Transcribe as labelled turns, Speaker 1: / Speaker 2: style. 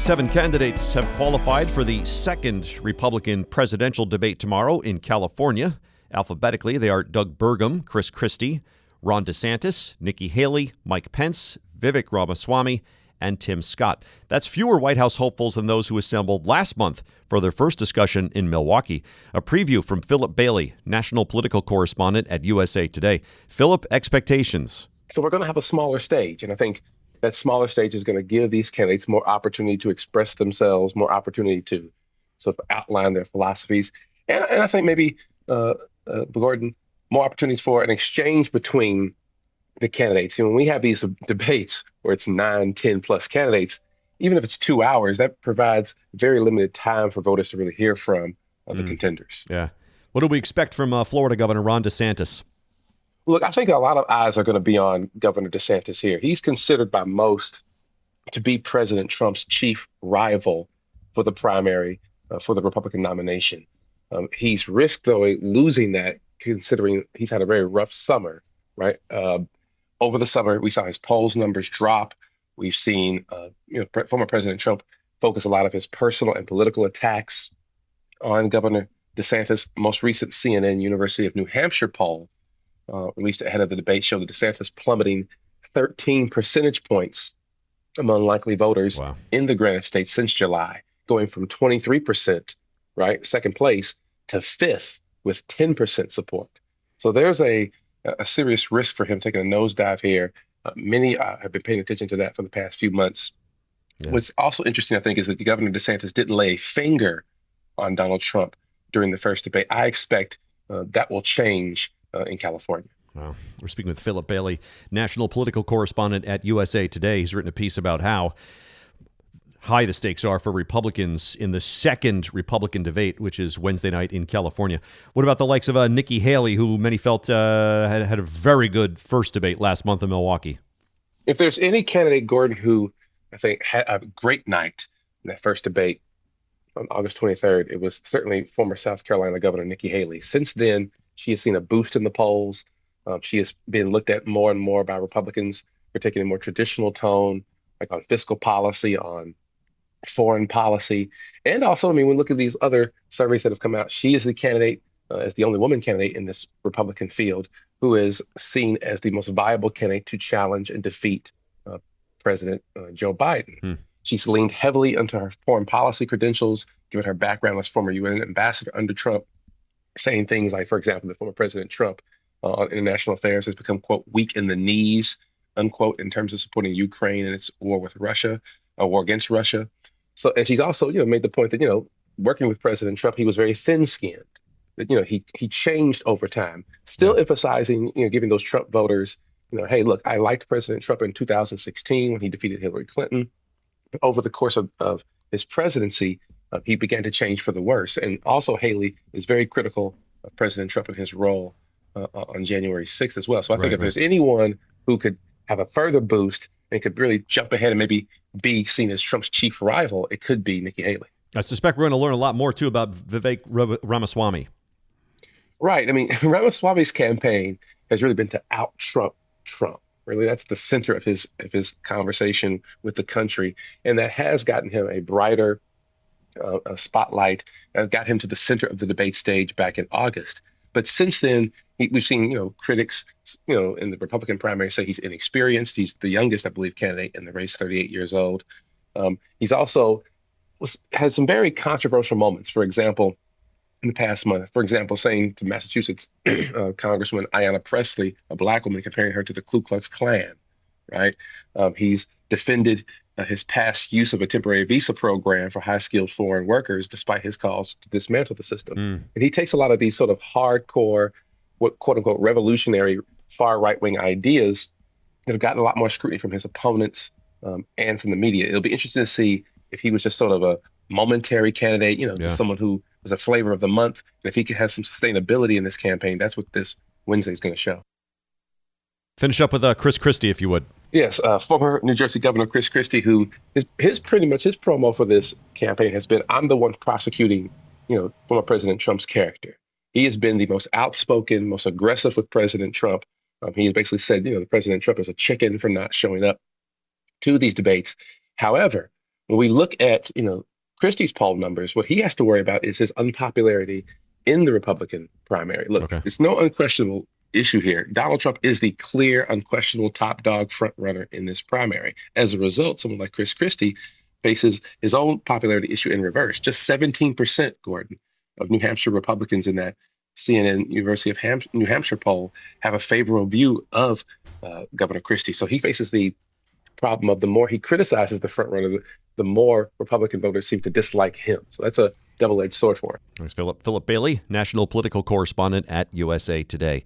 Speaker 1: Seven candidates have qualified for the second Republican presidential debate tomorrow in California. Alphabetically, they are Doug Burgum, Chris Christie, Ron DeSantis, Nikki Haley, Mike Pence, Vivek Ramaswamy, and Tim Scott. That's fewer White House hopefuls than those who assembled last month for their first discussion in Milwaukee. A preview from Phillip Bailey, national political correspondent at USA Today. Phillip, expectations.
Speaker 2: So we're going to have a smaller stage, and I think that smaller stage is going to give these candidates more opportunity to express themselves, more opportunity to sort of outline their philosophies, and, and I think maybe uh, uh, Gordon more opportunities for an exchange between the candidates. You know, when we have these debates where it's nine, ten plus candidates, even if it's two hours, that provides very limited time for voters to really hear from uh, the mm. contenders.
Speaker 1: Yeah. What do we expect from uh, Florida Governor Ron DeSantis?
Speaker 2: Look, I think a lot of eyes are going to be on Governor DeSantis here. He's considered by most to be President Trump's chief rival for the primary uh, for the Republican nomination. Um, he's risked, though, losing that, considering he's had a very rough summer, right? Uh, over the summer, we saw his polls numbers drop. We've seen, uh, you know, pre- former President Trump focus a lot of his personal and political attacks on Governor DeSantis. Most recent CNN University of New Hampshire poll uh, released ahead of the debate showed that DeSantis plummeting 13 percentage points among likely voters wow. in the Granite State since July, going from 23%, right, second place, to fifth with 10% support. So there's a, a serious risk for him taking a nosedive here. Uh, many uh, have been paying attention to that for the past few months. Yeah. What's also interesting, I think, is that the Governor DeSantis didn't lay a finger on Donald Trump during the first debate. I expect uh, that will change uh, in California.
Speaker 1: Wow. We're speaking with Phillip Bailey, national political correspondent at USA Today. He's written a piece about how high the stakes are for Republicans in the second Republican debate, which is Wednesday night in California. What about the likes of uh, Nikki Haley, who many felt uh, had, had a very good first debate last month in Milwaukee?
Speaker 2: If there's any candidate, Gordon, who I think had a great night in that first debate on August 23rd, it was certainly former South Carolina Governor Nikki Haley. Since then, she has seen a boost in the polls. Um, she has been looked at more and more by Republicans for taking a more traditional tone, like on fiscal policy, on foreign policy, and also, I mean, when we look at these other surveys that have come out, she is the candidate, uh, as the only woman candidate in this Republican field, who is seen as the most viable candidate to challenge and defeat uh, President uh, Joe Biden. Hmm. She's leaned heavily into her foreign policy credentials, given her background as former UN ambassador under Trump saying things like, for example, the former President Trump uh, on international affairs has become, quote, weak in the knees, unquote, in terms of supporting Ukraine and its war with Russia, a war against Russia. So, and she's also, you know, made the point that, you know, working with President Trump, he was very thin-skinned. That, you know, he he changed over time, still yeah. emphasizing, you know, giving those Trump voters, you know, hey, look, I liked President Trump in 2016 when he defeated Hillary Clinton. But over the course of, of his presidency, uh, he began to change for the worse. And also, Haley is very critical of President Trump and his role uh, uh on January 6th as well. So I think if right. there's anyone who could have a further boost and could really jump ahead and maybe be seen as Trump's chief rival, it could be Nikki Haley.
Speaker 1: I suspect we're going to learn a lot more too about Vivek Ramaswamy.
Speaker 2: Right. I mean, Ramaswamy's campaign has really been to out Trump Trump. Really, that's the center of his of his conversation with the country, and that has gotten him a brighter, uh, a spotlight got him to the center of the debate stage back in August. But since then, he, we've seen you know critics you know in the Republican primary say he's inexperienced. He's the youngest, I believe, candidate in the race, 38 years old. Um, he's also was, had some very controversial moments. For example, in the past month, for example, saying to Massachusetts uh, Congresswoman Ayanna Pressley, a black woman, comparing her to the Ku Klux Klan, right? Um, he's defended uh, his past use of a temporary visa program for high skilled foreign workers, despite his calls to dismantle the system. Mm. And he takes a lot of these sort of hardcore, what quote unquote revolutionary far right wing ideas that have gotten a lot more scrutiny from his opponents um, and from the media. It'll be interesting to see if he was just sort of a momentary candidate, you know, yeah. someone who was a flavor of the month. And if he could have some sustainability in this campaign, that's what this Wednesday is going to show.
Speaker 1: Finish up with uh, Chris Christie, if you would.
Speaker 2: Yes, uh, former New Jersey Governor Chris Christie, who is his, pretty much his promo for this campaign has been, "I'm the one prosecuting, you know, former President Trump's character." He has been the most outspoken, most aggressive with President Trump. Um, he has basically said, you know, the President Trump is a chicken for not showing up to these debates. However, when we look at, you know, Christie's poll numbers, what he has to worry about is his unpopularity in the Republican primary. Look, okay. it's no unquestionable issue here. Donald Trump is the clear, unquestionable top dog front runner in this primary. As a result, someone like Chris Christie faces his own popularity issue in reverse. Just 17%, Gordon, of New Hampshire Republicans in that CNN University of Ham- New Hampshire poll have a favorable view of uh, Governor Christie. So he faces the problem of the more he criticizes the front runner, the, the more Republican voters seem to dislike him. So that's a double-edged sword for him.
Speaker 1: Thanks, Phillip. Phillip Bailey, national political correspondent at USA Today.